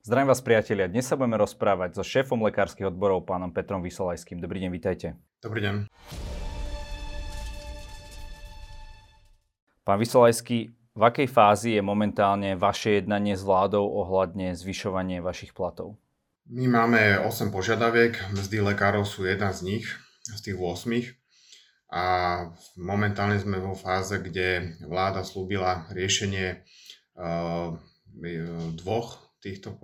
Zdravím vás priatelia, dnes sa budeme rozprávať so šéfom lekárskych odborov pánom Petrom Vysolajským. Dobrý deň, vítajte. Dobrý deň. Pán Vysolajský, v akej fázi je momentálne vaše jednanie s vládou ohľadne zvyšovanie vašich platov? My máme 8 požiadaviek, mzdy lekárov sú jedna z nich, z tých 8. A momentálne sme vo fáze, kde vláda slúbila riešenie uh, dvoch týchto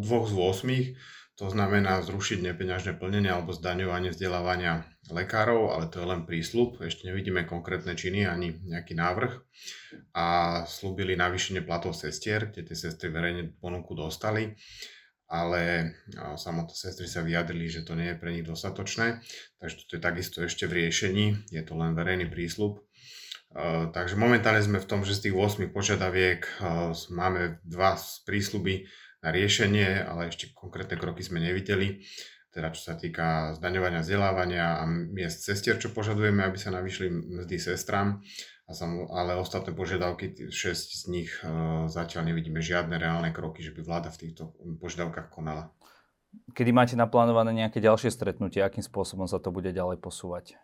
dvoch z 8, to znamená zrušiť nepeňažné plnenie alebo zdaňovanie vzdelávania lekárov, ale to je len prísľub, ešte nevidíme konkrétne činy ani nejaký návrh. A slúbili navýšenie platov sestier, kde tie sestry verejne ponuku dostali, ale samotné sestry sa vyjadrili, že to nie je pre nich dostatočné, takže to je takisto ešte v riešení, je to len verejný prísľub. Takže momentálne sme v tom, že z tých 8 požiadaviek máme dva prísľuby na riešenie, ale ešte konkrétne kroky sme nevideli. Teda čo sa týka zdaňovania, vzdelávania a miest sestier, čo požadujeme, aby sa navýšili mzdy sestram. A sam, ale ostatné požiadavky, 6 z nich zatiaľ nevidíme žiadne reálne kroky, že by vláda v týchto požiadavkách konala. Kedy máte naplánované nejaké ďalšie stretnutie? Akým spôsobom sa to bude ďalej posúvať?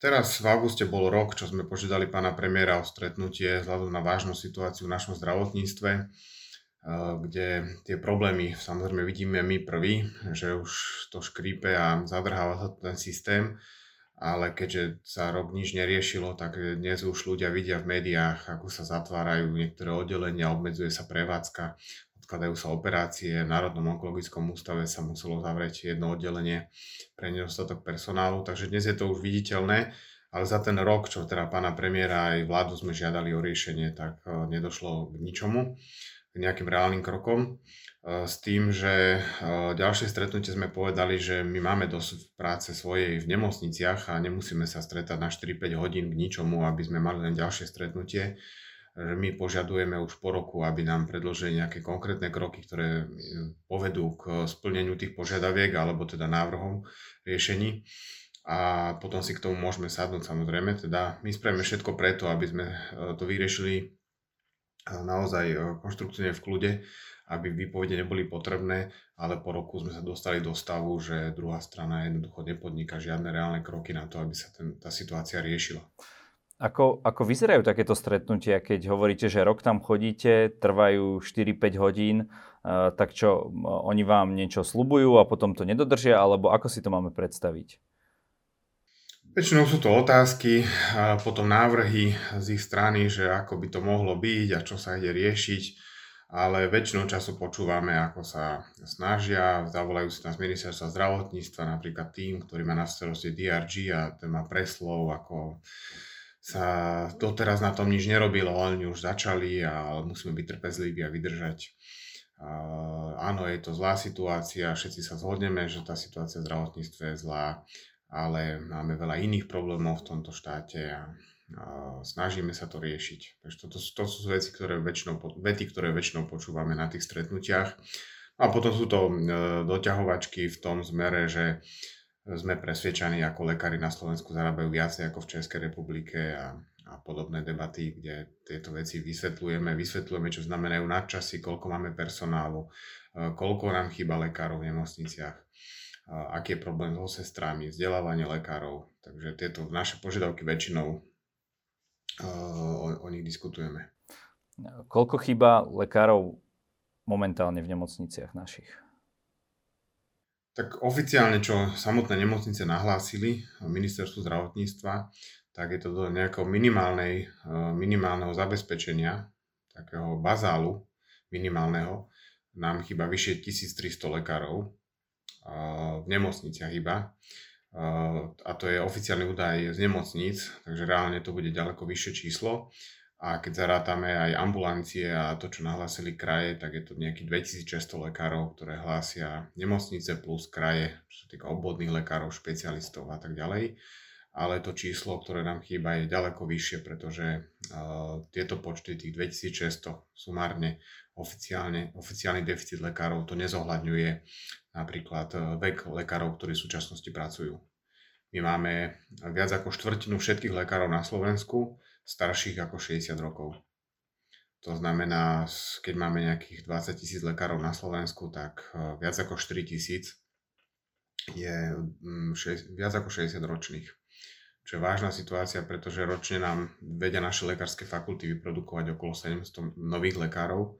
Teraz v auguste bol rok, čo sme požiadali pána premiéra o stretnutie vzhľadom na vážnu situáciu v našom zdravotníctve, eh, kde tie problémy samozrejme vidíme my prví, že už to škrípe a zadrháva sa ten systém, ale keďže sa rok nič neriešilo, tak dnes už ľudia vidia v médiách, ako sa zatvárajú niektoré oddelenia, obmedzuje sa prevádzka, odkladajú sa operácie. V Národnom onkologickom ústave sa muselo zavrieť jedno oddelenie pre nedostatok personálu, takže dnes je to už viditeľné, ale za ten rok, čo teda pána premiéra aj vládu sme žiadali o riešenie, tak e, nedošlo k ničomu, k nejakým reálnym krokom. E, s tým, že e, ďalšie stretnutie sme povedali, že my máme dosť práce svojej v nemocniciach a nemusíme sa stretať na 4-5 hodín k ničomu, aby sme mali len ďalšie stretnutie my požadujeme už po roku, aby nám predložili nejaké konkrétne kroky, ktoré e, povedú k splneniu tých požiadaviek alebo teda návrhom riešení. A potom si k tomu môžeme sadnúť samozrejme. Teda my spravíme všetko preto, aby sme e, to vyriešili naozaj konštruktívne v kľude, aby výpovede neboli potrebné, ale po roku sme sa dostali do stavu, že druhá strana jednoducho nepodniká žiadne reálne kroky na to, aby sa ten, tá situácia riešila. Ako, ako vyzerajú takéto stretnutia, keď hovoríte, že rok tam chodíte, trvajú 4-5 hodín, uh, tak čo, oni vám niečo slubujú a potom to nedodržia, alebo ako si to máme predstaviť? Väčšinou sú to otázky, potom návrhy z ich strany, že ako by to mohlo byť a čo sa ide riešiť, ale väčšinou času počúvame, ako sa snažia, zavolajú si nás ministerstva zdravotníctva, napríklad tým, ktorý má na starosti DRG a ten má preslov, ako sa doteraz na tom nič nerobilo, oni už začali a musíme byť trpezliví a vydržať. Uh, áno, je to zlá situácia, všetci sa zhodneme, že tá situácia v zdravotníctve je zlá, ale máme veľa iných problémov v tomto štáte a, a snažíme sa to riešiť. Takže toto, to sú veci, ktoré väčšinou, vety, ktoré väčšinou počúvame na tých stretnutiach. A potom sú to e, doťahovačky v tom zmere, že sme presvedčení, ako lekári na Slovensku zarábajú viacej ako v Českej republike a, a podobné debaty, kde tieto veci vysvetľujeme. Vysvetľujeme, čo znamenajú nadčasy, koľko máme personálu, e, koľko nám chýba lekárov v nemocniciach, aký je problém so sestrami, vzdelávanie lekárov. Takže tieto naše požiadavky väčšinou e, o, o nich diskutujeme. Koľko chýba lekárov momentálne v nemocniciach našich? Tak oficiálne, čo samotné nemocnice nahlásili ministerstvu zdravotníctva, tak je to do nejakého minimálnej, eh, minimálneho zabezpečenia, takého bazálu minimálneho, nám chýba vyše 1300 lekárov eh, v nemocniciach iba. Eh, a to je oficiálny údaj z nemocníc, takže reálne to bude ďaleko vyššie číslo a keď zarátame aj ambulancie a to, čo nahlásili kraje, tak je to nejakých 2600 lekárov, ktoré hlásia nemocnice plus kraje, čo sa týka obvodných lekárov, špecialistov a tak ďalej. Ale to číslo, ktoré nám chýba, je ďaleko vyššie, pretože uh, tieto počty, tých 2600 sumárne, oficiálne, oficiálny deficit lekárov to nezohľadňuje napríklad uh, vek lekárov, ktorí v súčasnosti pracujú. My máme viac ako štvrtinu všetkých lekárov na Slovensku, starších ako 60 rokov. To znamená, keď máme nejakých 20 tisíc lekárov na Slovensku, tak e, viac ako 4 tisíc je mm, viac ako 60 ročných. Čo je vážna situácia, pretože ročne nám vedia naše lekárske fakulty vyprodukovať okolo 700 nových lekárov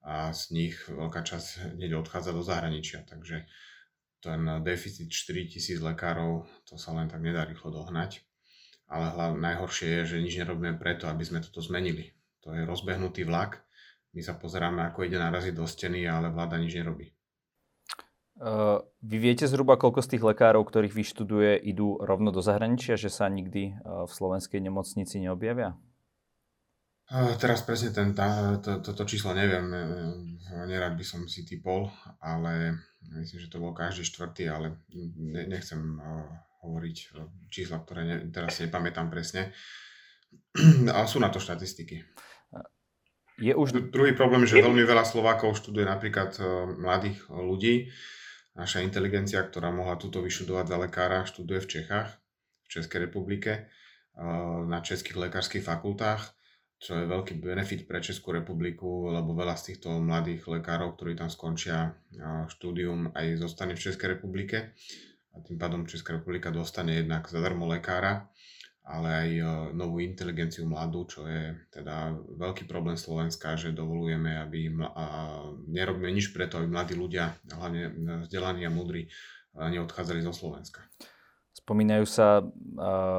a z nich veľká časť hneď odchádza do zahraničia. Takže ten deficit 4 tisíc lekárov, to sa len tak nedá rýchlo dohnať. Ale hlavne najhoršie je, že nič nerobíme preto, aby sme toto zmenili to je rozbehnutý vlak. My sa pozeráme, ako ide naraziť do steny, ale vláda nič nerobí. Uh, vy viete zhruba, koľko z tých lekárov, ktorých vyštuduje, idú rovno do zahraničia, že sa nikdy uh, v slovenskej nemocnici neobjavia? Uh, teraz presne ten, tá, to, to, to číslo neviem, nerad by som si typol, ale myslím, že to bol každý štvrtý, ale ne, nechcem hovoriť čísla, ktoré ne, teraz si nepamätám presne. Ale sú na to štatistiky. Je už... Druhý problém, že veľmi veľa Slovákov študuje napríklad e, mladých ľudí. Naša inteligencia, ktorá mohla túto vyštudovať za lekára, študuje v Čechách, v Českej republike, na českých lekárskych fakultách, čo je veľký benefit pre Českú republiku, lebo veľa z týchto mladých lekárov, ktorí tam skončia štúdium, aj zostane v Českej republike. A tým pádom Česká republika dostane jednak zadarmo lekára ale aj e, novú inteligenciu mladú, čo je teda veľký problém Slovenska, že dovolujeme, aby a nerobíme nič preto, aby mladí ľudia, hlavne e, vzdelaní a múdri, e, neodchádzali zo Slovenska. Spomínajú sa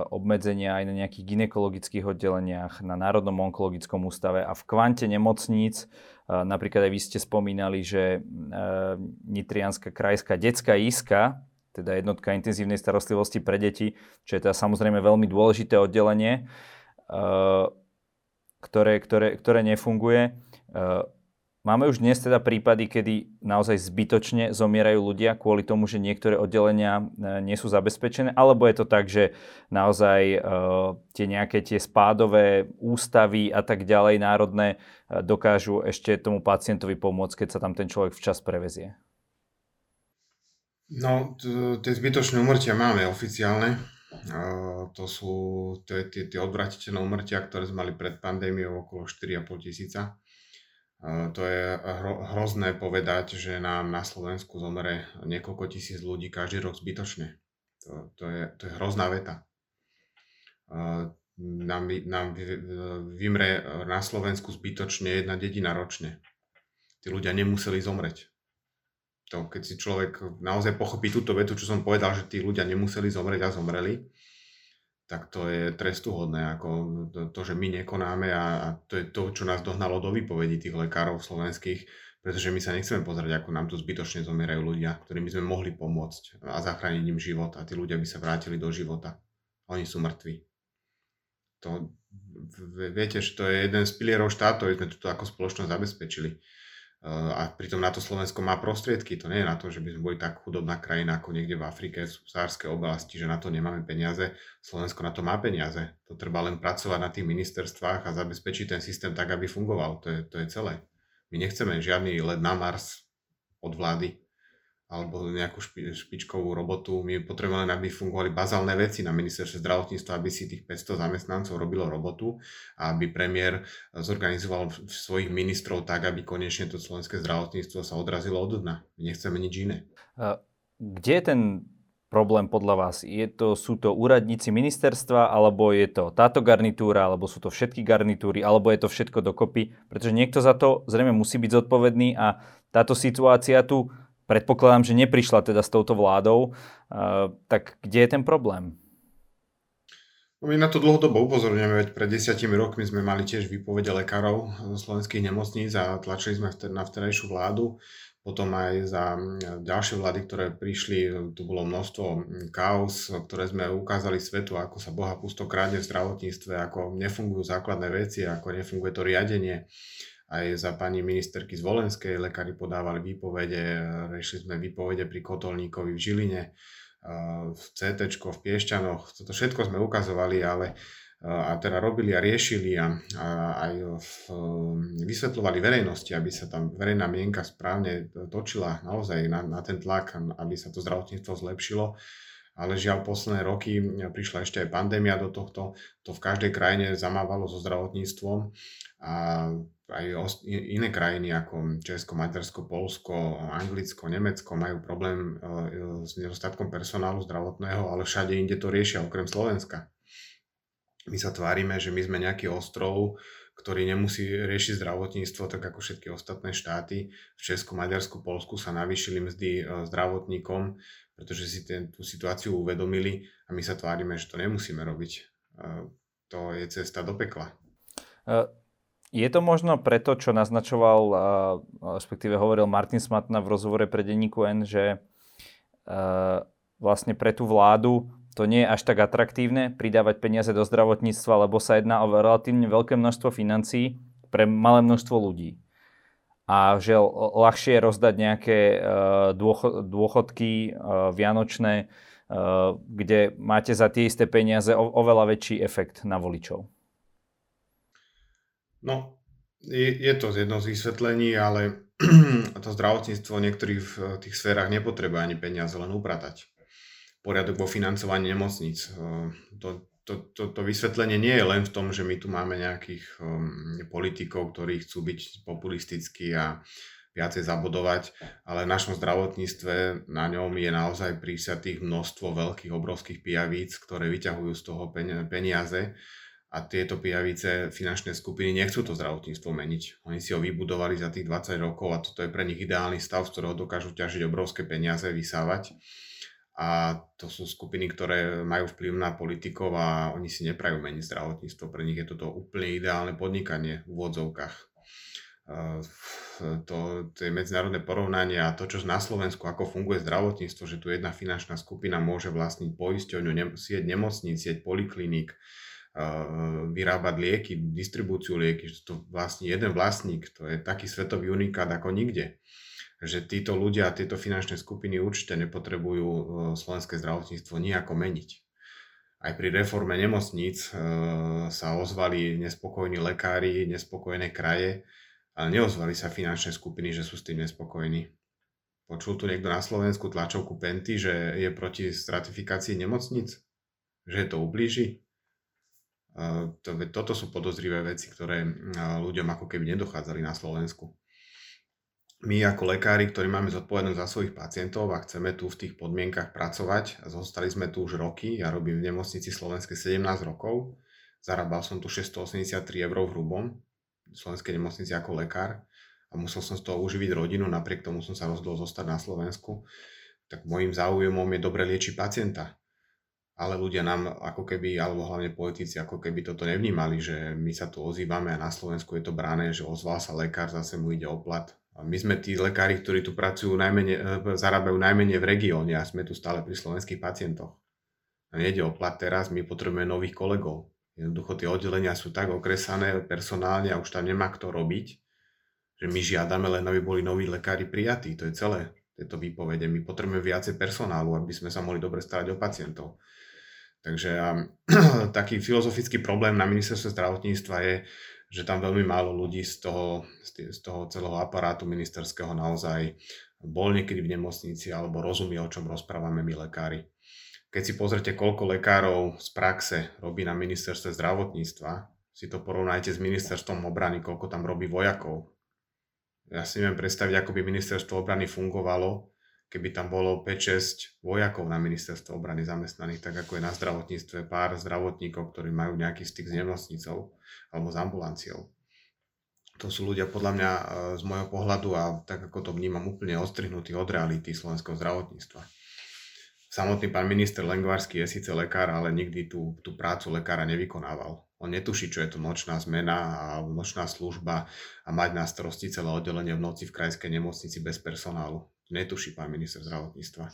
obmedzenia aj na nejakých ginekologických oddeleniach, na Národnom onkologickom ústave a v kvante nemocníc. Napríklad aj vy ste spomínali, že Nitrianská krajská detská iska teda jednotka intenzívnej starostlivosti pre deti, čo je teda samozrejme veľmi dôležité oddelenie, eh, ktoré, ktoré, ktoré nefunguje. Eh, máme už dnes teda prípady, kedy naozaj zbytočne zomierajú ľudia kvôli tomu, že niektoré oddelenia eh, nie sú zabezpečené, alebo je to tak, že naozaj tie nejaké tie spádové ústavy a tak ďalej národné dokážu ešte tomu pacientovi pomôcť, keď sa tam ten človek včas prevezie? No, tie zbytočné umrtia máme oficiálne. To sú tie, tie, odvratiteľné umrtia, ktoré sme mali pred pandémiou okolo 4,5 tisíca. To je hrozné povedať, že nám na Slovensku zomere niekoľko tisíc ľudí každý rok zbytočne. To, to, je, to je hrozná veta. Nám, nám vymre na Slovensku zbytočne jedna dedina ročne. Tí ľudia nemuseli zomreť to, keď si človek naozaj pochopí túto vetu, čo som povedal, že tí ľudia nemuseli zomrieť a zomreli, tak to je trestuhodné, ako to, to že my nekonáme a, a to je to, čo nás dohnalo do výpovedí tých lekárov slovenských, pretože my sa nechceme pozrieť, ako nám tu zbytočne zomierajú ľudia, ktorým sme mohli pomôcť a zachrániť im život a tí ľudia by sa vrátili do života. Oni sú mŕtvi. To, viete, že to je jeden z pilierov štátov, sme toto ako spoločnosť zabezpečili a pritom na to Slovensko má prostriedky. To nie je na to, že by sme boli tak chudobná krajina ako niekde v Afrike, v subsahárskej oblasti, že na to nemáme peniaze. Slovensko na to má peniaze. To treba len pracovať na tých ministerstvách a zabezpečiť ten systém tak, aby fungoval. To je, to je celé. My nechceme žiadny let na Mars od vlády alebo nejakú špi, špičkovú robotu. My potrebujeme, aby fungovali bazálne veci na ministerstve zdravotníctva, aby si tých 500 zamestnancov robilo robotu a aby premiér zorganizoval svojich ministrov tak, aby konečne to slovenské zdravotníctvo sa odrazilo od dna. My nechceme nič iné. Kde je ten problém podľa vás? Je to, sú to úradníci ministerstva, alebo je to táto garnitúra, alebo sú to všetky garnitúry, alebo je to všetko dokopy? Pretože niekto za to zrejme musí byť zodpovedný a táto situácia tu predpokladám, že neprišla teda s touto vládou, tak kde je ten problém? No my na to dlhodobo upozorňujeme, veď pred desiatimi rokmi sme mali tiež výpovede lekárov zo slovenských nemocníc a tlačili sme na vtedajšiu vládu. Potom aj za ďalšie vlády, ktoré prišli, tu bolo množstvo kaos, ktoré sme ukázali svetu, ako sa boha pusto kráde v zdravotníctve, ako nefungujú základné veci, ako nefunguje to riadenie aj za pani ministerky z Volenskej lekári podávali výpovede, riešili sme výpovede pri Kotolníkovi v Žiline, v CT, v Piešťanoch, toto všetko sme ukazovali, ale a teda robili a riešili a, a aj v, vysvetľovali verejnosti, aby sa tam verejná mienka správne točila naozaj na, na ten tlak, aby sa to zdravotníctvo zlepšilo. ale žiaľ posledné roky prišla ešte aj pandémia do tohto, to v každej krajine zamávalo so zdravotníctvom a aj iné krajiny ako Česko, Maďarsko, Polsko, Anglicko, Nemecko majú problém e, s nedostatkom personálu zdravotného, ale všade inde to riešia, okrem Slovenska. My sa tvárime, že my sme nejaký ostrov, ktorý nemusí riešiť zdravotníctvo, tak ako všetky ostatné štáty. V Česku, Maďarsku, Polsku sa navýšili mzdy e, zdravotníkom, pretože si ten, tú situáciu uvedomili a my sa tvárime, že to nemusíme robiť. E, to je cesta do pekla. Je to možno preto, čo naznačoval, respektíve hovoril Martin Smatna v rozhovore pre denníku N, že vlastne pre tú vládu to nie je až tak atraktívne pridávať peniaze do zdravotníctva, lebo sa jedná o relatívne veľké množstvo financií pre malé množstvo ľudí. A že ľahšie je rozdať nejaké dôchodky vianočné, kde máte za tie isté peniaze oveľa väčší efekt na voličov. No, je, je to jedno z vysvetlení, ale to zdravotníctvo niektorých v tých sférach nepotrebuje ani peniaze, len upratať. Poriadok vo financovaní nemocníc. To, to, to, to vysvetlenie nie je len v tom, že my tu máme nejakých um, politikov, ktorí chcú byť populistickí a viacej zabudovať, ale v našom zdravotníctve na ňom je naozaj prísatých množstvo veľkých, obrovských pijavíc, ktoré vyťahujú z toho peniaze a tieto pijavice finančné skupiny nechcú to zdravotníctvo meniť. Oni si ho vybudovali za tých 20 rokov a toto je pre nich ideálny stav, z ktorého dokážu ťažiť obrovské peniaze, vysávať. A to sú skupiny, ktoré majú vplyv na politikov a oni si neprajú meniť zdravotníctvo. Pre nich je toto úplne ideálne podnikanie v úvodzovkách. To, to je medzinárodné porovnanie a to, čo na Slovensku, ako funguje zdravotníctvo, že tu jedna finančná skupina môže vlastniť poisťovňu, sieť nemocníc, sieť polikliník, vyrábať lieky, distribúciu lieky, že to vlastní jeden vlastník, to je taký svetový unikát ako nikde. Že títo ľudia, tieto finančné skupiny určite nepotrebujú e, slovenské zdravotníctvo nejako meniť. Aj pri reforme nemocníc e, sa ozvali nespokojní lekári, nespokojné kraje, ale neozvali sa finančné skupiny, že sú s tým nespokojní. Počul tu niekto na Slovensku tlačovku Penty, že je proti stratifikácii nemocníc? Že to ublíži? To, toto sú podozrivé veci, ktoré ľuďom ako keby nedochádzali na Slovensku. My ako lekári, ktorí máme zodpovednosť za svojich pacientov a chceme tu v tých podmienkach pracovať, zostali sme tu už roky, ja robím v nemocnici Slovenskej 17 rokov, zarábal som tu 683 eur v hrubom, v Slovenskej nemocnici ako lekár a musel som z toho uživiť rodinu, napriek tomu som sa rozhodol zostať na Slovensku, tak môjim záujmom je dobre liečiť pacienta ale ľudia nám ako keby, alebo hlavne politici, ako keby toto nevnímali, že my sa tu ozývame a na Slovensku je to brané, že ozval sa lekár, zase mu ide o plat. A my sme tí lekári, ktorí tu pracujú najmenej, e, zarábajú najmenej v regióne a sme tu stále pri slovenských pacientoch. A nejde o plat teraz, my potrebujeme nových kolegov. Jednoducho tie oddelenia sú tak okresané personálne a už tam nemá kto robiť, že my žiadame len, aby boli noví lekári prijatí. To je celé tieto výpovede. My potrebujeme viacej personálu, aby sme sa mohli dobre starať o pacientov. Takže taký filozofický problém na ministerstve zdravotníctva je, že tam veľmi málo ľudí z toho, z toho celého aparátu ministerského naozaj bol niekedy v nemocnici alebo rozumie, o čom rozprávame my lekári. Keď si pozrite, koľko lekárov z praxe robí na ministerstve zdravotníctva, si to porovnajte s ministerstvom obrany, koľko tam robí vojakov. Ja si neviem predstaviť, ako by ministerstvo obrany fungovalo, keby tam bolo 5-6 vojakov na ministerstvo obrany zamestnaných, tak ako je na zdravotníctve pár zdravotníkov, ktorí majú nejaký styk s nemocnicou alebo s ambulanciou. To sú ľudia podľa mňa e, z môjho pohľadu a tak ako to vnímam úplne ostrihnutí od reality slovenského zdravotníctva. Samotný pán minister Lengvarský je síce lekár, ale nikdy tú, tú prácu lekára nevykonával. On netuší, čo je to nočná zmena a nočná služba a mať na starosti celé oddelenie v noci v krajskej nemocnici bez personálu netuší pán minister zdravotníctva.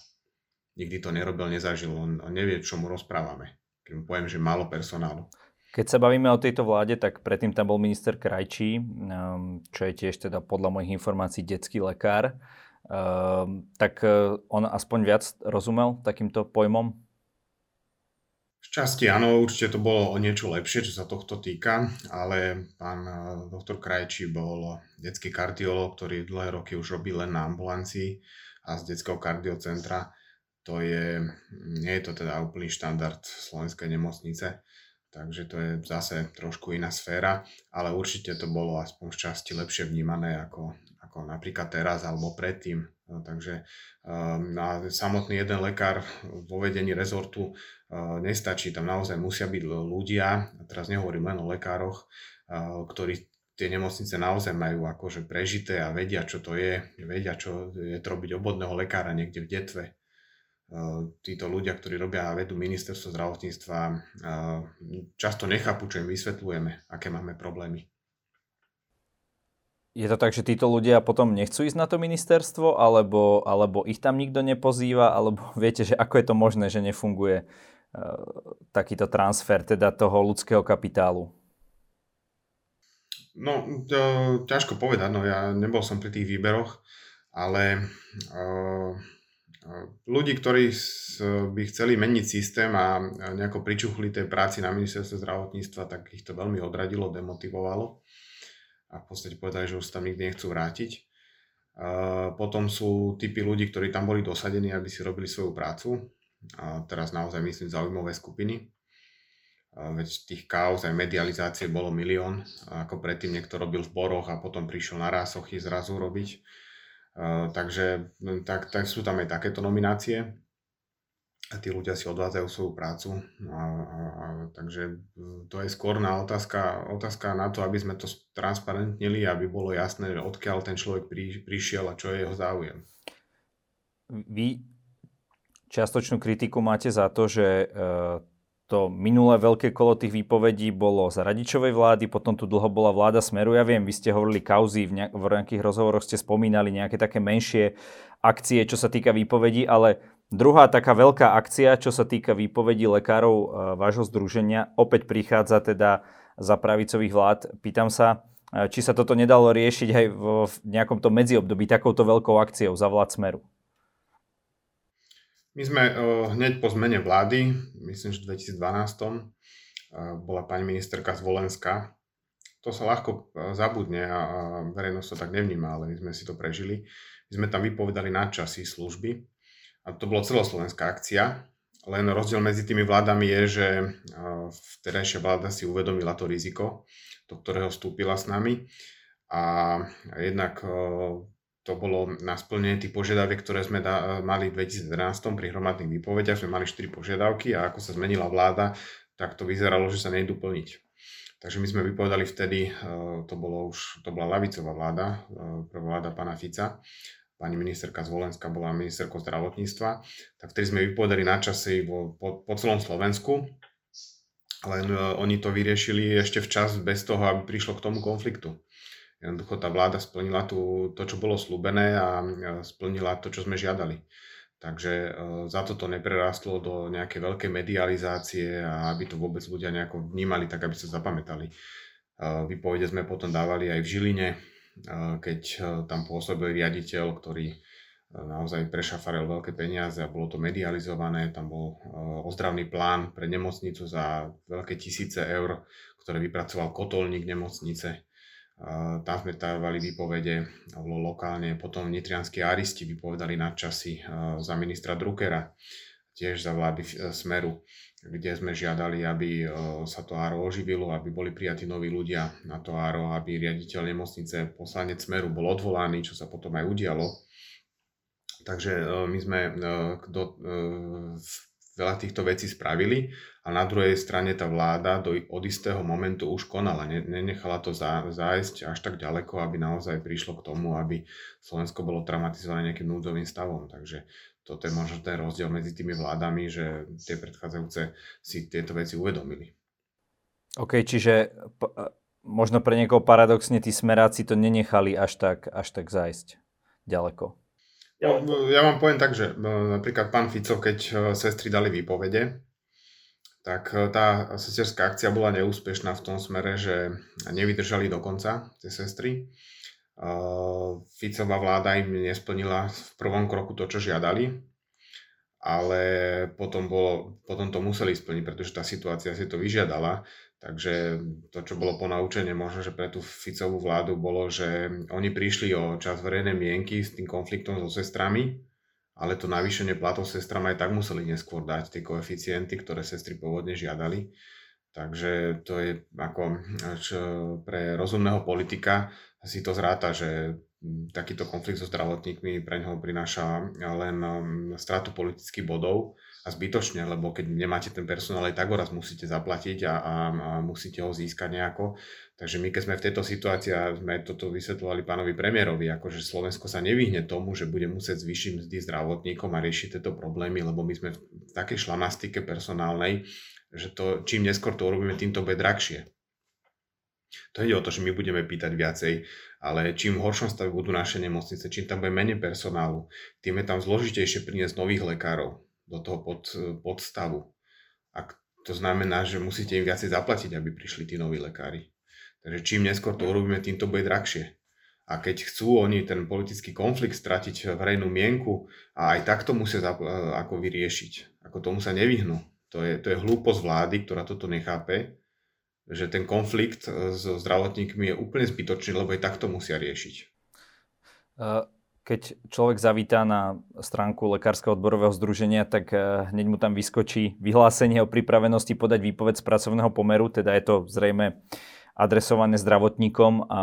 Nikdy to nerobil, nezažil, on, on nevie, čo mu rozprávame. Keď mu poviem, že málo personálu. Keď sa bavíme o tejto vláde, tak predtým tam bol minister Krajčí, um, čo je tiež teda podľa mojich informácií detský lekár. Um, tak uh, on aspoň viac rozumel takýmto pojmom? Časti áno, určite to bolo o niečo lepšie, čo sa tohto týka, ale pán uh, doktor Krajčí bol detský kardiolog, ktorý dlhé roky už robí len na ambulancii a z detského kardiocentra. to je, nie je to teda úplný štandard slovenskej nemocnice, takže to je zase trošku iná sféra, ale určite to bolo aspoň v časti lepšie vnímané ako, ako napríklad teraz alebo predtým. No, takže na samotný jeden lekár vo vedení rezortu uh, nestačí, tam naozaj musia byť ľudia, teraz nehovorím len o lekároch, uh, ktorí tie nemocnice naozaj majú akože prežité a vedia, čo to je, vedia, čo je to robiť obodného lekára niekde v detve. Títo ľudia, ktorí robia a vedú ministerstvo zdravotníctva, často nechápu, čo im vysvetľujeme, aké máme problémy. Je to tak, že títo ľudia potom nechcú ísť na to ministerstvo, alebo, alebo ich tam nikto nepozýva, alebo viete, že ako je to možné, že nefunguje uh, takýto transfer teda toho ľudského kapitálu? No, to, ťažko povedať, no ja nebol som pri tých výberoch, ale uh, ľudí, ktorí by chceli meniť systém a nejako pričuchli tej práci na ministerstve zdravotníctva, tak ich to veľmi odradilo, demotivovalo a v podstate povedali, že už sa tam nikdy nechcú vrátiť. Potom sú typy ľudí, ktorí tam boli dosadení, aby si robili svoju prácu. A teraz naozaj myslím zaujímavé skupiny. Veď tých kaos aj medializácie bolo milión. Ako predtým niekto robil v boroch a potom prišiel na rásochy zrazu robiť. Takže tak, tak sú tam aj takéto nominácie a tí ľudia si odvádzajú svoju prácu. A, a, a, takže e, to je skôr na otázka, otázka na to, aby sme to transparentnili, aby bolo jasné, odkiaľ ten človek pri, prišiel a čo je jeho záujem. Vy čiastočnú kritiku máte za to, že e, to minulé veľké kolo tých výpovedí bolo za radičovej vlády, potom tu dlho bola vláda Smeru. Ja viem, vy ste hovorili kauzy, v, nejak, v nejakých rozhovoroch ste spomínali nejaké také menšie akcie, čo sa týka výpovedí, ale Druhá taká veľká akcia, čo sa týka výpovedí lekárov e, vášho združenia, opäť prichádza teda za pravicových vlád. Pýtam sa, e, či sa toto nedalo riešiť aj v nejakom tom medziobdobí takouto veľkou akciou za vlád Smeru. My sme uh, hneď po zmene vlády, myslím, že v 2012, uh, bola pani ministerka Zvolenská. To sa ľahko zabudne a, verejnosť to tak nevníma, ale my sme si to prežili. My sme tam vypovedali na časy služby a to bolo celoslovenská akcia, len rozdiel medzi tými vládami je, že vtedajšia vláda si uvedomila to riziko, do ktorého vstúpila s nami a jednak to bolo na splnenie tých požiadaviek, ktoré sme da, mali v 2011 pri hromadných výpovediach. Sme mali 4 požiadavky a ako sa zmenila vláda, tak to vyzeralo, že sa nejdu plniť. Takže my sme vypovedali vtedy, to, bolo už, to bola lavicová vláda, prvá vláda pána Fica pani ministerka Zvolenská bola ministerkou zdravotníctva, tak vtedy sme vypovedali na časy po, po, celom Slovensku, len uh, oni to vyriešili ešte včas bez toho, aby prišlo k tomu konfliktu. Jednoducho tá vláda splnila tú, to, čo bolo slúbené a splnila to, čo sme žiadali. Takže uh, za to to neprerastlo do nejakej veľkej medializácie a aby to vôbec ľudia nejako vnímali, tak aby sa zapamätali. Vypovede sme potom dávali aj v Žiline, keď e, tam pôsobil riaditeľ, ktorý e, naozaj prešafaril veľké peniaze a bolo to medializované. Tam bol e, ozdravný plán pre nemocnicu za veľké tisíce eur, ktoré vypracoval kotolník nemocnice. Tam sme dávali výpovede, lokálne, potom nitrianskí aristi vypovedali nadčasy za ministra Druckera, tiež za vlády Smeru kde sme žiadali, aby e, sa to áro oživilo, aby boli prijatí noví ľudia na to áro, aby riaditeľ nemocnice, poslanec Smeru bol odvolaný, čo sa potom aj udialo. Takže e, my sme e, do, veľa týchto vecí spravili a na druhej strane tá vláda do, od istého momentu už konala. Nenechala to zájsť až tak ďaleko, aby naozaj prišlo k tomu, aby Slovensko bolo traumatizované nejakým núdzovým stavom. Takže toto je možno ten rozdiel medzi tými vládami, že tie predchádzajúce si tieto veci uvedomili. OK, čiže p- možno pre niekoho paradoxne tí smeráci to nenechali až tak, až tak zájsť ďaleko. Ja, ja vám poviem tak, že napríklad pán Fico, keď e, sestry dali výpovede, tak e, tá sesterská akcia bola neúspešná v tom smere, že nevydržali do konca tie sestry Ficová vláda im nesplnila v prvom kroku to, čo žiadali, ale potom, bolo, potom to museli splniť, pretože tá situácia si to vyžiadala. Takže to, čo bolo ponaučenie možno, že pre tú Ficovú vládu bolo, že oni prišli o čas verejnej mienky s tým konfliktom so sestrami ale to navýšenie platov sestram aj tak museli neskôr dať tie koeficienty, ktoré sestry pôvodne žiadali. Takže to je ako čo pre rozumného politika si to zráta, že takýto konflikt so zdravotníkmi pre neho prináša len um, stratu politických bodov a zbytočne, lebo keď nemáte ten personál, aj tak ho raz musíte zaplatiť a, a, a musíte ho získať nejako. Takže my keď sme v tejto situácii sme toto vysvetľovali pánovi premiérovi, akože Slovensko sa nevyhne tomu, že bude musieť zvýšiť mzdy zdravotníkom a riešiť tieto problémy, lebo my sme v takej šlamastike personálnej, že to, čím neskôr to urobíme, tým to bude drahšie. To ide o to, že my budeme pýtať viacej, ale čím v horšom stave budú naše nemocnice, čím tam bude menej personálu, tým je tam zložitejšie priniesť nových lekárov do toho pod, podstavu. A to znamená, že musíte im viacej zaplatiť, aby prišli tí noví lekári. Takže čím neskôr to urobíme, tým to bude drahšie. A keď chcú oni ten politický konflikt stratiť verejnú mienku a aj takto musia zapl- ako vyriešiť. Ako tomu sa nevyhnú. To je, to je hlúposť vlády, ktorá toto nechápe, že ten konflikt so zdravotníkmi je úplne zbytočný, lebo aj takto musia riešiť. Keď človek zavítá na stránku Lekárskeho odborového združenia, tak e, hneď mu tam vyskočí vyhlásenie o pripravenosti podať výpoveď z pracovného pomeru, teda je to zrejme adresované zdravotníkom, a,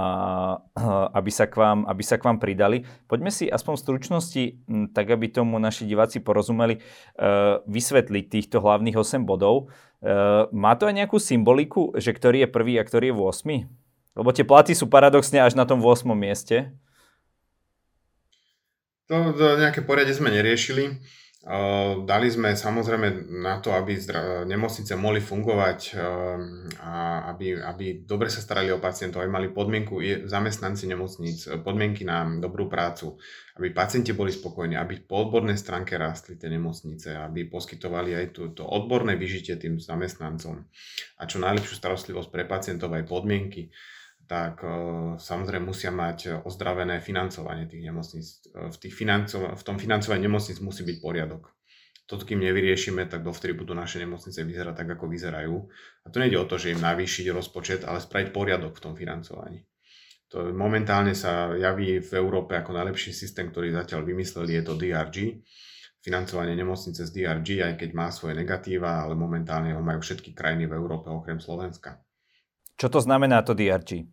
aby, sa k vám, aby sa k vám pridali. Poďme si aspoň v stručnosti, tak aby tomu naši diváci porozumeli, e, vysvetliť týchto hlavných 8 bodov. E, má to aj nejakú symboliku, že ktorý je prvý a ktorý je 8? Lebo tie platy sú paradoxne až na tom 8. mieste. To, to nejaké poriade sme neriešili. Dali sme samozrejme na to, aby nemocnice mohli fungovať a aby, aby dobre sa starali o pacientov, aby mali podmienku zamestnanci nemocníc, podmienky na dobrú prácu, aby pacienti boli spokojní, aby po odbornej stránke rástli tie nemocnice, aby poskytovali aj to, to odborné vyžitie tým zamestnancom. A čo najlepšiu starostlivosť pre pacientov aj podmienky tak samozrejme musia mať ozdravené financovanie tých nemocníc. V, tých financo- v tom financovaní nemocníc musí byť poriadok. Toto kým nevyriešime, tak dovtedy budú naše nemocnice vyzerať tak, ako vyzerajú. A to nejde o to, že im navýšiť rozpočet, ale spraviť poriadok v tom financovaní. To momentálne sa javí v Európe ako najlepší systém, ktorý zatiaľ vymysleli, je to DRG. Financovanie nemocnice z DRG, aj keď má svoje negatíva, ale momentálne ho majú všetky krajiny v Európe okrem Slovenska. Čo to znamená to DRG?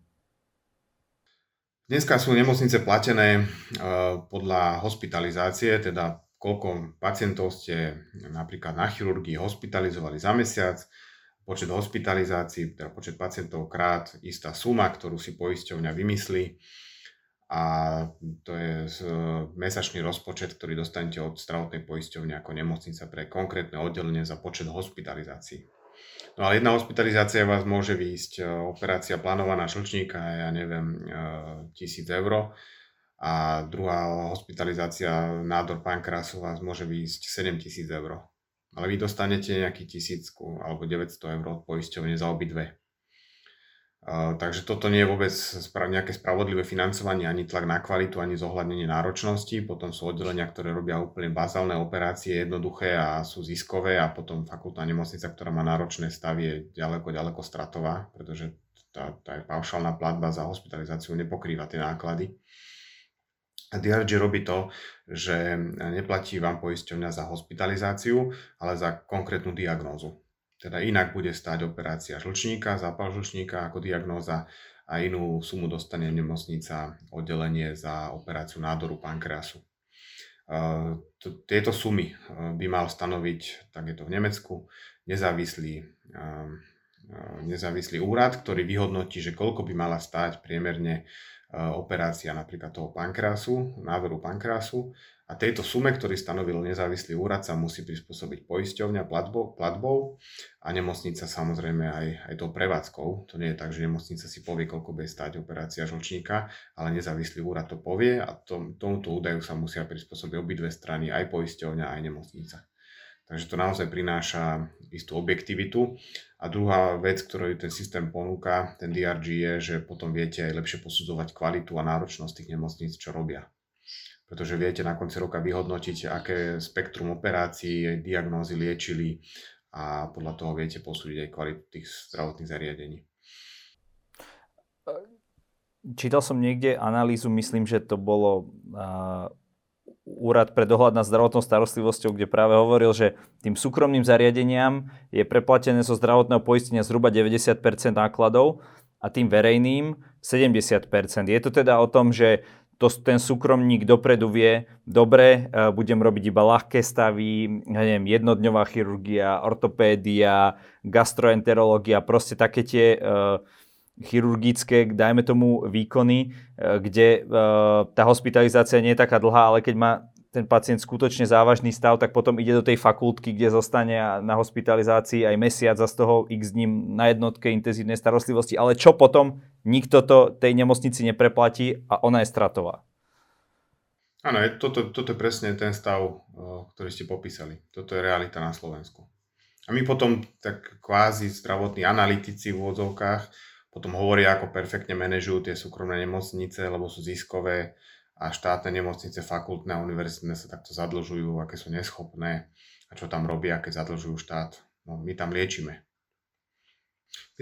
Dneska sú nemocnice platené uh, podľa hospitalizácie, teda koľko pacientov ste napríklad na chirurgii hospitalizovali za mesiac, počet hospitalizácií, teda počet pacientov krát istá suma, ktorú si poisťovňa vymyslí a to je mesačný rozpočet, ktorý dostanete od zdravotnej poisťovne ako nemocnica pre konkrétne oddelenie za počet hospitalizácií. No ale jedna hospitalizácia vás môže výjsť, e, operácia plánovaná šlčníka, ja neviem, e, tisíc eur a druhá hospitalizácia nádor pankrásu vás môže výjsť 7 tisíc eur. Ale vy dostanete nejaký tisícku alebo 900 eur od poisťovne za obidve. Takže toto nie je vôbec nejaké spravodlivé financovanie, ani tlak na kvalitu, ani zohľadnenie náročnosti. Potom sú oddelenia, ktoré robia úplne bazálne operácie, jednoduché a sú ziskové a potom fakultná nemocnica, ktorá má náročné stavy, je ďaleko, ďaleko stratová, pretože tá, tá paušálna platba za hospitalizáciu nepokrýva tie náklady. A DRG robí to, že neplatí vám poisťovňa za hospitalizáciu, ale za konkrétnu diagnózu. Teda inak bude stáť operácia žlčníka, zápal žlčníka ako diagnóza a inú sumu dostane nemocnica oddelenie za operáciu nádoru pankreasu. Tieto sumy by mal stanoviť, tak je to v Nemecku, nezávislý, nezávislý úrad, ktorý vyhodnotí, že koľko by mala stáť priemerne operácia napríklad toho pankreasu, nádoru pankreasu a tejto sume, ktorý stanovil nezávislý úrad, sa musí prispôsobiť poisťovňa platbou, platbou a nemocnica samozrejme aj, aj tou prevádzkou. To nie je tak, že nemocnica si povie, koľko bude stáť operácia žlčníka, ale nezávislý úrad to povie a tom, tomuto údaju sa musia prispôsobiť obidve strany, aj poisťovňa, aj nemocnica. Takže to naozaj prináša istú objektivitu. A druhá vec, ktorú ten systém ponúka, ten DRG, je, že potom viete aj lepšie posudzovať kvalitu a náročnosť tých nemocníc, čo robia pretože viete na konci roka vyhodnotiť, aké spektrum operácií, diagnózy liečili a podľa toho viete posúdiť aj kvalitu tých zdravotných zariadení. Čítal som niekde analýzu, myslím, že to bolo úrad pre dohľad nad zdravotnou starostlivosťou, kde práve hovoril, že tým súkromným zariadeniam je preplatené zo zdravotného poistenia zhruba 90% nákladov a tým verejným 70%. Je to teda o tom, že to ten súkromník dopredu vie, dobre, e, budem robiť iba ľahké stavy, neviem, jednodňová chirurgia, ortopédia, gastroenterológia, proste také tie uh, chirurgické, dajme tomu, výkony, e, kde e, tá hospitalizácia nie je taká dlhá, ale keď má ten pacient skutočne závažný stav, tak potom ide do tej fakultky, kde zostane na hospitalizácii aj mesiac a z toho x dní na jednotke intenzívnej starostlivosti. Ale čo potom? Nikto to tej nemocnici nepreplatí a ona je stratová. Áno, toto, toto je presne ten stav, ktorý ste popísali. Toto je realita na Slovensku. A my potom tak kvázi zdravotní analytici v úvodzovkách potom hovoria, ako perfektne manažujú tie súkromné nemocnice, lebo sú ziskové a štátne nemocnice, fakultné a univerzitné sa takto zadlžujú, aké sú neschopné a čo tam robia, keď zadlžujú štát. No, my tam liečime.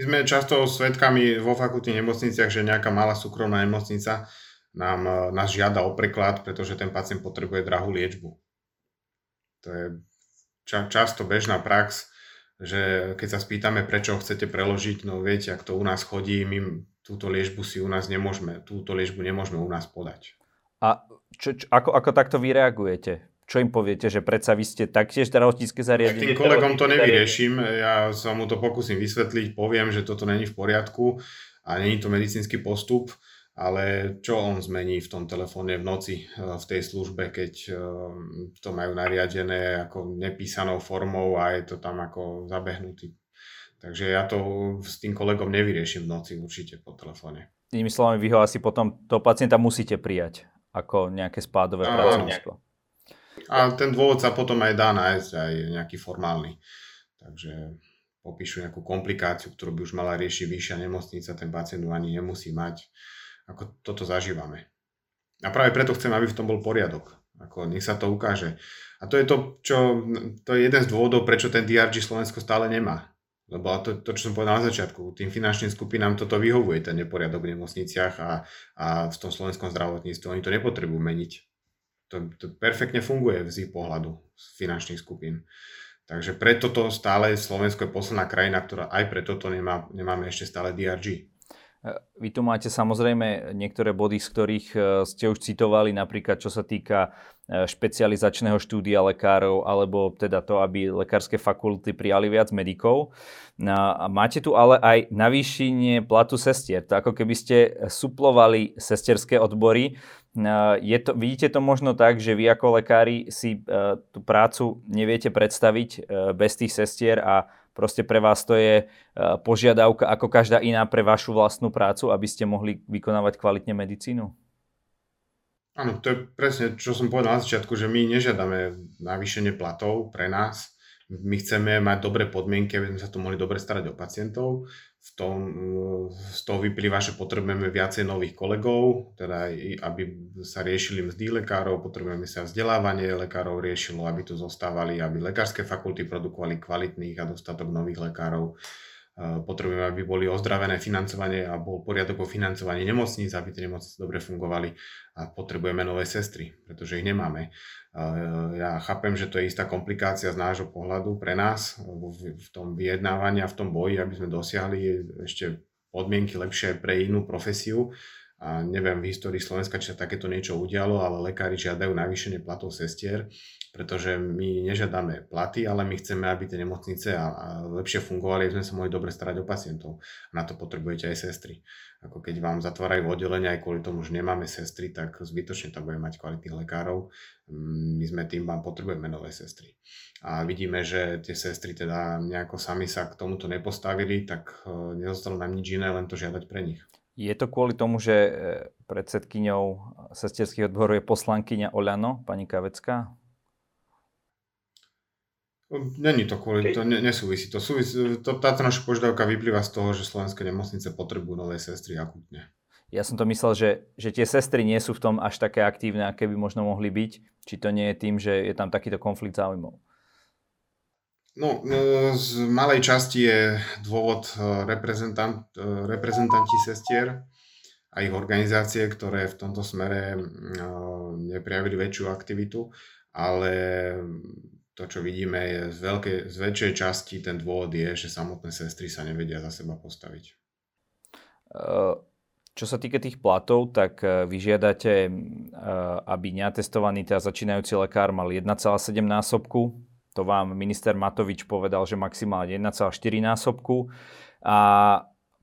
My sme často svetkami vo fakultných nemocniciach, že nejaká malá súkromná nemocnica nám, e, nás žiada o preklad, pretože ten pacient potrebuje drahú liečbu. To je ča- často bežná prax že keď sa spýtame, prečo chcete preložiť, no viete, ak to u nás chodí, my túto liežbu si u nás nemôžeme, túto liežbu nemôžeme u nás podať. A čo, čo, ako, ako takto vy reagujete? Čo im poviete, že predsa vy ste taktiež zdravotnícke zariadenie? Tým kolegom to nevyrieším, ja sa mu to pokúsim vysvetliť, poviem, že toto není v poriadku a není to medicínsky postup ale čo on zmení v tom telefóne v noci eh, v tej službe, keď eh, to majú nariadené ako nepísanou formou a je to tam ako zabehnutý. Takže ja to s tým kolegom nevyrieším v noci určite po telefóne. Inými slovami, vy ho asi potom toho pacienta musíte prijať ako nejaké spádové pracovníctvo. A ten dôvod sa potom aj dá nájsť, aj nejaký formálny. Takže popíšu nejakú komplikáciu, ktorú by už mala riešiť vyššia nemocnica, ten pacient ani nemusí mať ako toto zažívame. A práve preto chcem, aby v tom bol poriadok. Ako nech sa to ukáže. A to je to, čo, to je jeden z dôvodov, prečo ten DRG Slovensko stále nemá. Lebo to, to, čo som povedal na začiatku, tým finančným skupinám toto vyhovuje, ten neporiadok v nemocniciach a, a v tom slovenskom zdravotníctve. Oni to nepotrebujú meniť. To, to perfektne funguje z ich pohľadu z finančných skupín. Takže preto to stále Slovensko je posledná krajina, ktorá aj preto to nemá, nemáme ešte stále DRG. Vy tu máte samozrejme niektoré body, z ktorých e, ste už citovali, napríklad čo sa týka e, špecializačného štúdia lekárov, alebo teda to, aby lekárske fakulty prijali viac medikov. A máte tu ale aj navýšenie platu sestier. To ako keby ste suplovali sesterské odbory. Je to, vidíte to možno tak, že vy ako lekári si e, tú prácu neviete predstaviť bez tých sestier a Proste pre vás to je e, požiadavka ako každá iná pre vašu vlastnú prácu, aby ste mohli vykonávať kvalitne medicínu? Áno, to je presne, čo som povedal na začiatku, že my nežiadame navýšenie platov pre nás. My chceme mať dobré podmienky, aby sme sa tu mohli dobre starať o pacientov v tom, z toho vyplýva, že potrebujeme viacej nových kolegov, teda aby sa riešili mzdy lekárov, potrebujeme sa vzdelávanie lekárov riešilo, aby tu zostávali, aby lekárske fakulty produkovali kvalitných a dostatok nových lekárov. Potrebujeme, aby boli ozdravené financovanie a bol poriadok o financovaní nemocníc, aby tie nemocnice dobre fungovali a potrebujeme nové sestry, pretože ich nemáme. Ja chápem, že to je istá komplikácia z nášho pohľadu pre nás v tom vyjednávaní a v tom boji, aby sme dosiahli ešte podmienky lepšie pre inú profesiu. A neviem v histórii Slovenska, či sa takéto niečo udialo, ale lekári žiadajú navýšenie platov sestier, pretože my nežiadame platy, ale my chceme, aby tie nemocnice a, a lepšie fungovali, aby sme sa mohli dobre starať o pacientov. Na to potrebujete aj sestry ako keď vám zatvárajú oddelenie aj kvôli tomu, že nemáme sestry, tak zbytočne tam budeme mať kvalitných lekárov. Mm, my sme tým vám potrebujeme nové sestry. A vidíme, že tie sestry teda nejako sami sa k tomuto nepostavili, tak e, nezostalo nám nič iné, len to žiadať pre nich. Je to kvôli tomu, že e, predsedkyňou sesterských odborov je poslankyňa Oľano, pani Kavecká? Není to kvôli, to ne, nesúvisí. To súvisí, to, táto naša požiadavka vyplýva z toho, že slovenské nemocnice potrebujú nové sestry akutne. Ja som to myslel, že, že tie sestry nie sú v tom až také aktívne, aké by možno mohli byť. Či to nie je tým, že je tam takýto konflikt záujmov? No, e, z malej časti je dôvod e, reprezentant, e, reprezentanti sestier a ich organizácie, ktoré v tomto smere neprijavili väčšiu aktivitu, ale to, čo vidíme, je z, veľkej, z väčšej časti ten dôvod je, že samotné sestry sa nevedia za seba postaviť. Čo sa týka tých platov, tak e, vyžiadate, aby neatestovaný teda začínajúci lekár mal 1,7 násobku. To vám minister Matovič povedal, že maximálne 1,4 násobku. A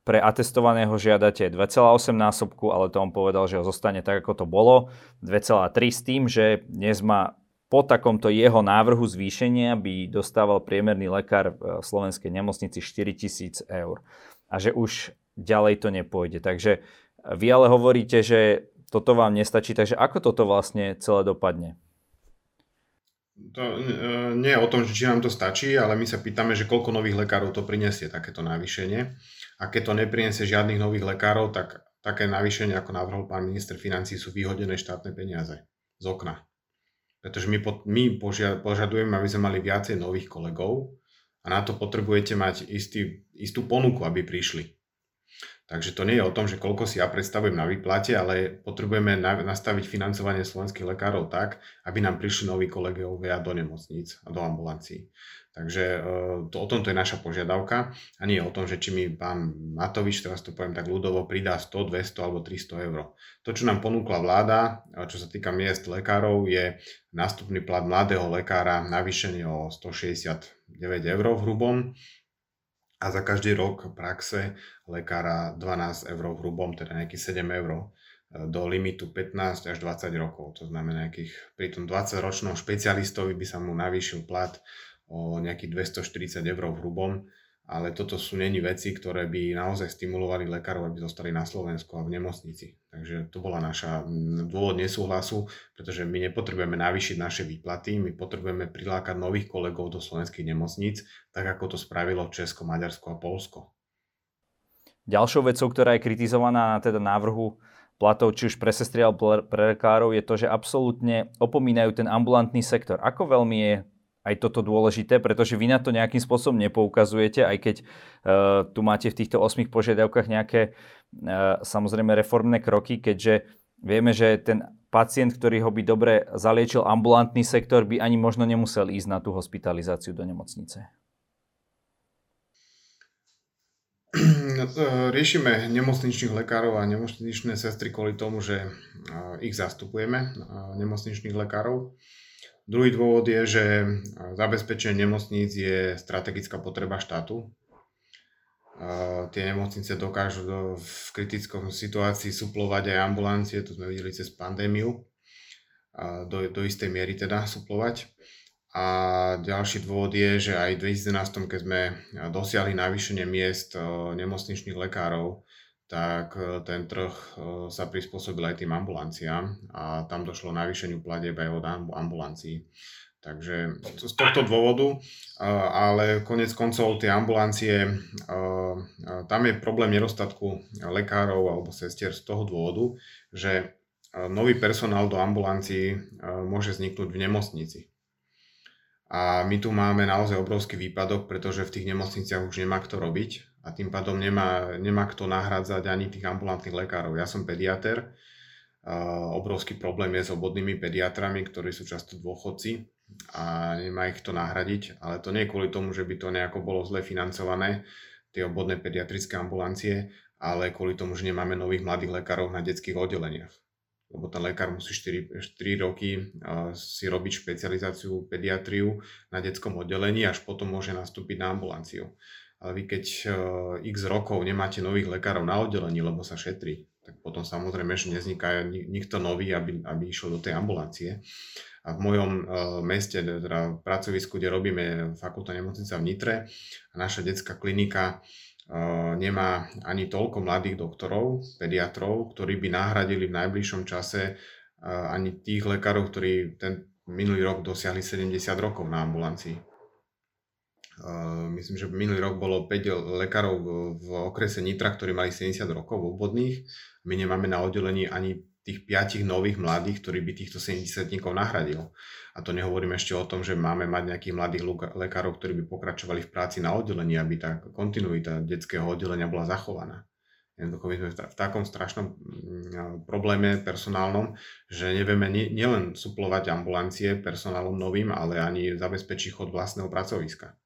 pre atestovaného žiadate 2,8 násobku, ale to on povedal, že ho zostane tak, ako to bolo. 2,3 s tým, že dnes má po takomto jeho návrhu zvýšenia by dostával priemerný lekár v slovenskej nemocnici 4000 eur. A že už ďalej to nepôjde. Takže vy ale hovoríte, že toto vám nestačí, takže ako toto vlastne celé dopadne? To e, nie je o tom, či nám to stačí, ale my sa pýtame, že koľko nových lekárov to prinesie, takéto navýšenie. A keď to neprinesie žiadnych nových lekárov, tak také navýšenie, ako navrhol pán minister financí, sú vyhodené štátne peniaze z okna. Pretože my, po, my požadujeme, aby sme mali viacej nových kolegov a na to potrebujete mať istý, istú ponuku, aby prišli. Takže to nie je o tom, že koľko si ja predstavujem na výplate, ale potrebujeme nastaviť financovanie slovenských lekárov tak, aby nám prišli noví kolegovia do nemocníc a do ambulancií. Takže e, to, o tomto je naša požiadavka a nie o tom, že či mi pán Matovič, teraz to poviem tak ľudovo, pridá 100, 200 alebo 300 eur. To, čo nám ponúkla vláda, e, čo sa týka miest lekárov, je nástupný plat mladého lekára navýšenie o 169 eur v hrubom a za každý rok praxe lekára 12 eur v hrubom, teda nejakých 7 eur e, do limitu 15 až 20 rokov. To znamená nejakých, pri tom 20-ročnom špecialistovi by sa mu navýšil plat o nejakých 240 eur v hrubom ale toto sú není veci, ktoré by naozaj stimulovali lekárov, aby zostali na Slovensku a v nemocnici. Takže to bola naša dôvod nesúhlasu, pretože my nepotrebujeme navýšiť naše výplaty, my potrebujeme prilákať nových kolegov do slovenských nemocníc, tak ako to spravilo Česko, Maďarsko a Polsko. Ďalšou vecou, ktorá je kritizovaná na teda návrhu platov, či už pre sestry alebo pre lekárov, je to, že absolútne opomínajú ten ambulantný sektor. Ako veľmi je aj toto dôležité, pretože vy na to nejakým spôsobom nepoukazujete, aj keď uh, tu máte v týchto osmých požiadavkách nejaké uh, samozrejme reformné kroky, keďže vieme, že ten pacient, ktorý ho by dobre zaliečil ambulantný sektor, by ani možno nemusel ísť na tú hospitalizáciu do nemocnice. Riešime nemocničných lekárov a nemocničné sestry kvôli tomu, že ich zastupujeme, nemocničných lekárov. Druhý dôvod je, že zabezpečenie nemocníc je strategická potreba štátu. Tie nemocnice dokážu v kritickom situácii suplovať aj ambulancie, to sme videli cez pandémiu, do, do istej miery teda suplovať. A ďalší dôvod je, že aj v 2011, keď sme dosiahli navýšenie miest nemocničných lekárov, tak e, ten trh e, sa prispôsobil aj tým ambulanciám a tam došlo navýšeniu platieb aj od ambulancií. Takže z tohto dôvodu, e, ale konec koncov tie ambulancie, tam je problém nedostatku lekárov alebo sestier z toho dôvodu, že nový personál do ambulancií môže vzniknúť v nemocnici. A my tu máme naozaj obrovský výpadok, pretože v tých nemocniciach už nemá kto robiť a tým pádom nemá, nemá kto nahrádzať ani tých ambulantných lekárov. Ja som pediater, obrovský problém je s obodnými pediatrami, ktorí sú často dôchodci a nemá ich kto nahradiť, ale to nie kvôli tomu, že by to nejako bolo zle financované, tie obvodné pediatrické ambulancie, ale kvôli tomu, že nemáme nových mladých lekárov na detských oddeleniach. Lebo ten lekár musí 4, 4 roky si robiť špecializáciu pediatriu na detskom oddelení, až potom môže nastúpiť na ambulanciu ale vy keď uh, x rokov nemáte nových lekárov na oddelení, lebo sa šetrí, tak potom samozrejme, že nezniká nikto nový, aby, aby išiel do tej ambulancie. A v mojom uh, meste, teda v pracovisku, kde robíme fakultná nemocnica v Nitre, a naša detská klinika uh, nemá ani toľko mladých doktorov, pediatrov, ktorí by nahradili v najbližšom čase ani tých lekárov, ktorí ten minulý rok dosiahli 70 rokov na ambulancii. Myslím, že minulý rok bolo 5 lekárov v okrese Nitra, ktorí mali 70 rokov obvodných. My nemáme na oddelení ani tých 5 nových mladých, ktorí by týchto 70 nahradil. A to nehovorím ešte o tom, že máme mať nejakých mladých lekárov, ktorí by pokračovali v práci na oddelení, aby tá kontinuita detského oddelenia bola zachovaná. Jednoducho my sme v takom strašnom mm, probléme personálnom, že nevieme nielen suplovať ambulancie personálom novým, ale ani zabezpečiť chod vlastného pracoviska.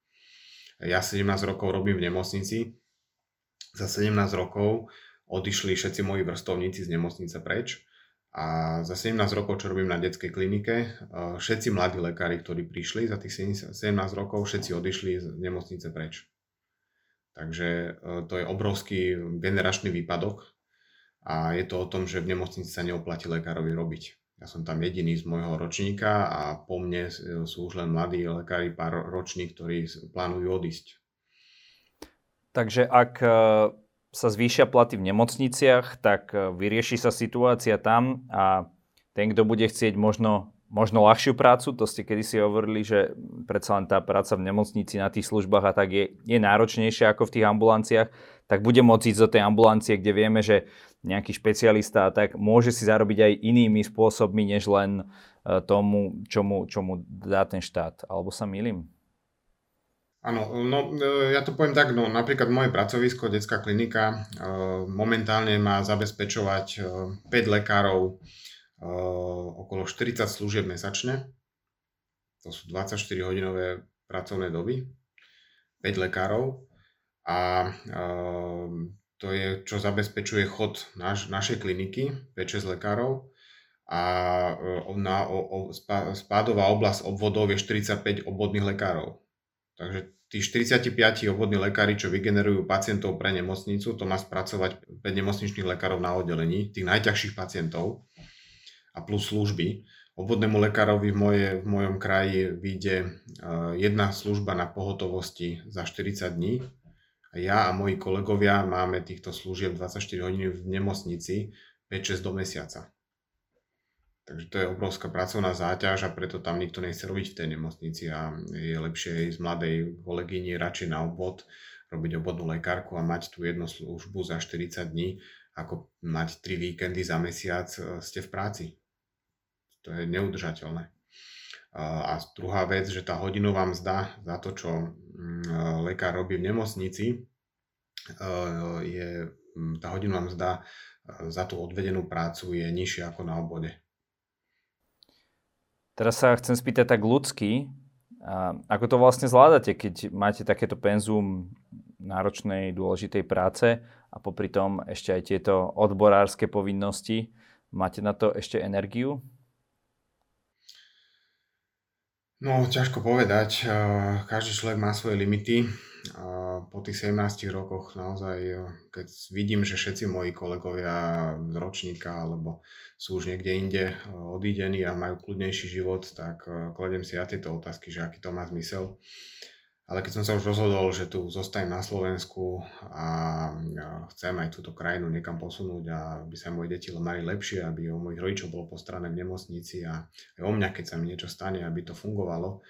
Ja 17 rokov robím v nemocnici. Za 17 rokov odišli všetci moji vrstovníci z nemocnice preč. A za 17 rokov, čo robím na detskej klinike, e, všetci mladí lekári, ktorí prišli za tých 17 rokov, všetci odišli z nemocnice preč. Takže e, to je obrovský generačný výpadok a je to o tom, že v nemocnici sa neoplatí lekárovi robiť. Ja som tam jediný z môjho ročníka a po mne sú už len mladí lekári, pár roční, ktorí plánujú odísť. Takže ak e, sa zvýšia platy v nemocniciach, tak e, vyrieši sa situácia tam a ten, kto bude chcieť možno možno ľahšiu prácu, to ste kedysi hovorili, že predsa len tá práca v nemocnici na tých službách a tak je, je náročnejšia ako v tých ambulanciách, tak bude môcť ísť do tej ambulancie, kde vieme, že nejaký špecialista tak môže si zarobiť aj inými spôsobmi, než len e, tomu, čomu, čomu dá ten štát. Alebo sa milím? Áno, no e, ja to poviem tak, no napríklad moje pracovisko, detská klinika, e, momentálne má zabezpečovať 5 lekárov okolo 40 služieb mesačne. To sú 24-hodinové pracovné doby, 5 lekárov a to je, čo zabezpečuje chod naš, našej kliniky, 5-6 lekárov a na, o, o, spádová oblasť obvodov je 45 obvodných lekárov. Takže tí 45 obvodní lekári, čo vygenerujú pacientov pre nemocnicu, to má spracovať 5 nemocničných lekárov na oddelení, tých najťažších pacientov a plus služby. Obvodnému lekárovi v, moje, v mojom kraji vyjde uh, jedna služba na pohotovosti za 40 dní. A ja a moji kolegovia máme týchto služieb 24 hodín v nemocnici 5-6 do mesiaca. Takže to je obrovská pracovná záťaž a preto tam nikto nechce robiť v tej nemocnici a je lepšie ísť mladej kolegyni radšej na obvod, robiť obvodnú lekárku a mať tú jednu službu za 40 dní, ako mať 3 víkendy za mesiac e, ste v práci. To je neudržateľné. A druhá vec, že tá hodinová mzda za to, čo mm, lekár robí v nemocnici, e, je, mm, tá hodinová mzda e, za tú odvedenú prácu je nižšia ako na obvode. Teraz sa chcem spýtať tak ľudský, ako to vlastne zvládate, keď máte takéto penzum náročnej, dôležitej práce a popri tom ešte aj tieto odborárske povinnosti. Máte na to ešte energiu? No, ťažko povedať. Každý človek má svoje limity. Po tých 17 rokoch naozaj, keď vidím, že všetci moji kolegovia z ročníka alebo sú už niekde inde odídení a majú kľudnejší život, tak kladem si ja tieto otázky, že aký to má zmysel. Ale keď som sa už rozhodol, že tu zostanem na Slovensku a chcem aj túto krajinu niekam posunúť a aby sa moje deti mali lepšie, aby o mojich rodičov bolo postarané v nemocnici a aj o mňa, keď sa mi niečo stane, aby to fungovalo,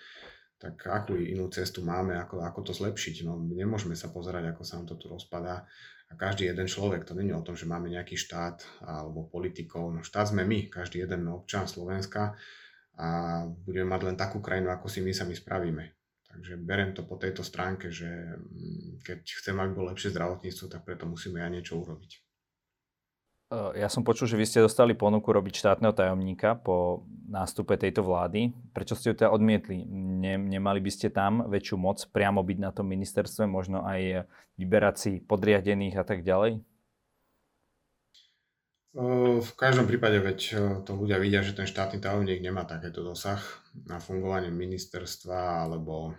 tak akú inú cestu máme, ako, ako to zlepšiť. No, nemôžeme sa pozerať, ako sa nám to tu rozpadá. A každý jeden človek, to není o tom, že máme nejaký štát alebo politikov. No, štát sme my, každý jeden občan Slovenska a budeme mať len takú krajinu, ako si my sami spravíme. Takže berem to po tejto stránke, že mm, keď chcem, aby bolo lepšie zdravotníctvo, tak preto musíme aj niečo urobiť. Ja som počul, že vy ste dostali ponuku robiť štátneho tajomníka po nástupe tejto vlády. Prečo ste ju teda odmietli? Ne, nemali by ste tam väčšiu moc priamo byť na tom ministerstve, možno aj vyberať si podriadených a tak ďalej? V každom prípade, veď to ľudia vidia, že ten štátny tajomník nemá takéto dosah na fungovanie ministerstva alebo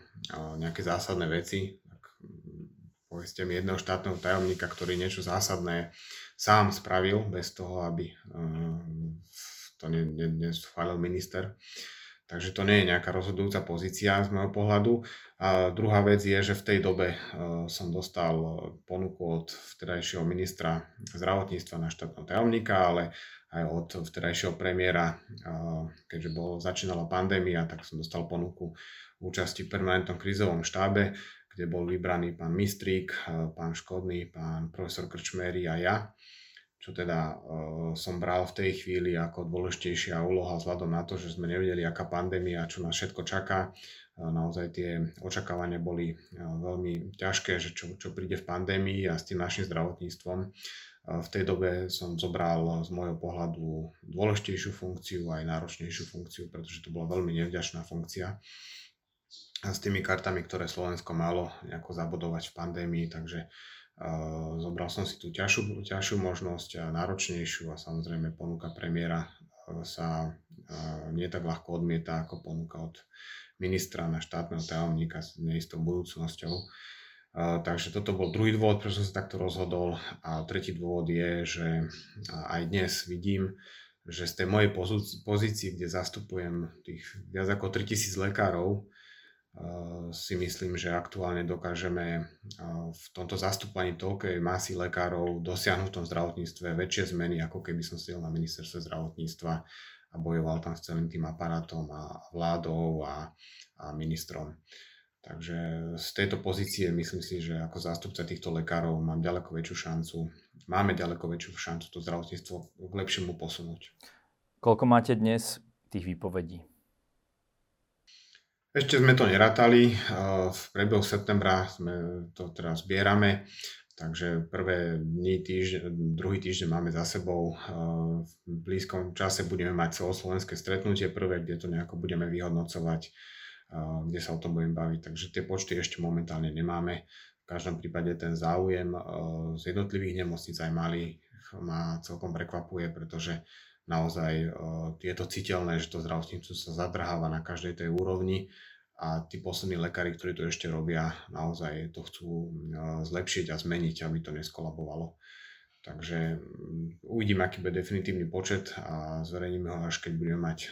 nejaké zásadné veci. Tak mm, povedzte mi jedného štátneho tajomníka, ktorý niečo zásadné sám spravil, bez toho, aby to neschválil minister. Takže to nie je nejaká rozhodujúca pozícia z môjho pohľadu. A druhá vec je, že v tej dobe uh, som dostal ponuku od vtedajšieho ministra zdravotníctva na štátneho tajomníka, ale aj od vtedajšieho premiéra, uh, keďže bolo, začínala pandémia, tak som dostal ponuku účasti v permanentnom krízovom štábe, kde bol vybraný pán Mistrík, uh, pán Škodný, pán profesor Krčmery a ja čo teda uh, som bral v tej chvíli ako dôležitejšia úloha vzhľadom na to, že sme nevedeli, aká pandémia, čo nás všetko čaká. Uh, naozaj tie očakávania boli uh, veľmi ťažké, že čo, čo príde v pandémii a s tým našim zdravotníctvom. v tej dobe som zobral z môjho pohľadu dôležitejšiu funkciu aj náročnejšiu funkciu, pretože to bola veľmi nevďačná funkcia a s tými kartami, ktoré Slovensko malo nejako zabodovať v pandémii, takže zobral som si tú ťažšiu, ťažšiu možnosť náročnejšiu a samozrejme ponuka premiéra sa uh, nie tak ľahko odmieta ako ponuka od ministra na štátneho tajomníka s neistou budúcnosťou takže toto bol druhý dôvod, prečo som sa takto rozhodol. A tretí dôvod je, že aj dnes vidím, že z tej mojej pozícii, kde zastupujem tých viac ako 3000 lekárov, si myslím, že aktuálne dokážeme v tomto zastúpaní toľkej masy lekárov dosiahnuť v tom zdravotníctve väčšie zmeny, ako keby som sedel na ministerstve zdravotníctva a bojoval tam s celým tým aparátom a vládou a, a ministrom. Takže z tejto pozície myslím si, že ako zástupca týchto lekárov mám ďaleko väčšiu šancu, máme ďaleko väčšiu šancu to zdravotníctvo k lepšiemu posunúť. Koľko máte dnes tých výpovedí? Ešte sme to nerátali. V priebehu septembra sme to teraz zbierame, takže prvé dni, týždeň, druhý týždeň máme za sebou. V blízkom čase budeme mať celoslovenské stretnutie prvé, kde to nejako budeme vyhodnocovať kde sa o tom budem baviť. Takže tie počty ešte momentálne nemáme. V každom prípade ten záujem z jednotlivých nemocníc aj malých ma celkom prekvapuje, pretože naozaj je to citeľné, že to zdravotníctvo sa zadrháva na každej tej úrovni a tí poslední lekári, ktorí to ešte robia, naozaj to chcú zlepšiť a zmeniť, aby to neskolabovalo. Takže mm, uvidím, aký bude definitívny počet a zverejníme ho až keď budeme mať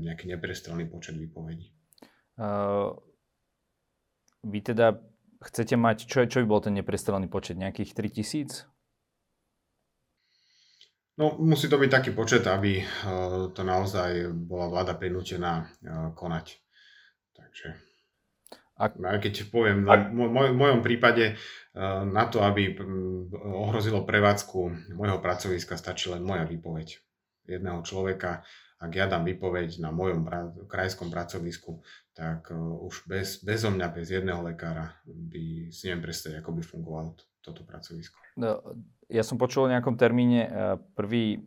nejaký neprestrelný počet výpovedí. Uh, vy teda chcete mať, čo, čo by bol ten neprestrelný počet, nejakých 3000? No, musí to byť taký počet, aby uh, to naozaj bola vláda prinútená uh, konať. Takže a... Aj keď poviem, a... v moj, mojom prípade uh, na to, aby ohrozilo prevádzku môjho pracoviska, stačí len moja výpoveď jedného človeka ak ja dám výpoveď na mojom krajskom pracovisku, tak už bez, bezo mňa, bez jedného lekára by si neviem predstaviť, ako by fungovalo to, toto pracovisko. No, ja som počul o nejakom termíne 1. Uh,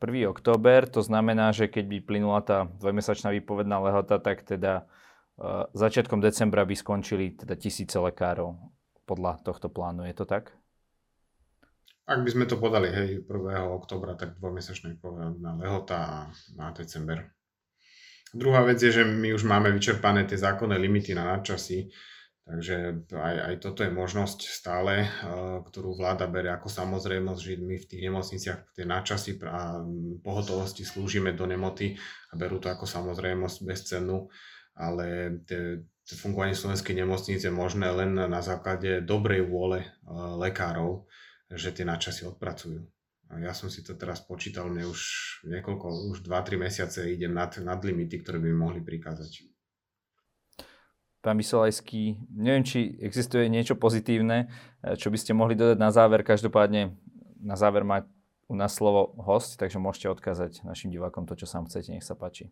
1. október, to znamená, že keď by plynula tá dvojmesačná výpovedná lehota, tak teda uh, začiatkom decembra by skončili teda tisíce lekárov podľa tohto plánu. Je to tak? Ak by sme to podali, hej, 1. oktobra, tak dvojmesačná na lehota a na december. Druhá vec je, že my už máme vyčerpané tie zákonné limity na nadčasy, takže aj, aj toto je možnosť stále, uh, ktorú vláda bere ako samozrejmosť, že my v tých nemocniciach tie nadčasy a pohotovosti slúžime do nemoty a berú to ako samozrejmosť bez cenu, ale tie, tie fungovanie slovenskej nemocnice je možné len na základe dobrej vôle uh, lekárov, že tie nadčasy odpracujú. Ja som si to teraz počítal, mne už niekoľko, už 2-3 mesiace idem nad, nad limity, ktoré by mi mohli prikázať. Pán Vysolajský, neviem, či existuje niečo pozitívne, eh, čo by ste mohli dodať na záver. Každopádne na záver má u nás slovo host, takže môžete odkázať našim divákom to, čo sám chcete. Nech sa páči.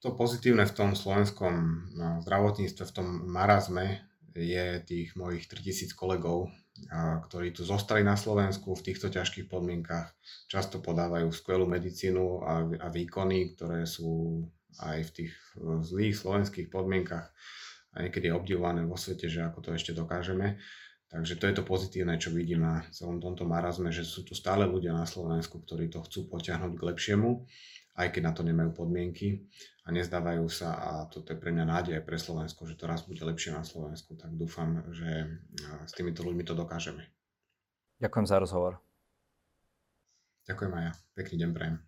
To pozitívne v tom slovenskom no, zdravotníctve, v tom marazme je tých mojich 3000 kolegov, ktorí tu zostali na Slovensku v týchto ťažkých podmienkach. Často podávajú skvelú medicínu a výkony, ktoré sú aj v tých zlých slovenských podmienkach a niekedy je obdivované vo svete, že ako to ešte dokážeme. Takže to je to pozitívne, čo vidím na celom tomto marazme, že sú tu stále ľudia na Slovensku, ktorí to chcú potiahnuť k lepšiemu, aj keď na to nemajú podmienky a nezdávajú sa a toto je pre mňa nádej pre Slovensko, že to raz bude lepšie na Slovensku, tak dúfam, že s týmito ľuďmi to dokážeme. Ďakujem za rozhovor. Ďakujem aj ja. Pekný deň prajem.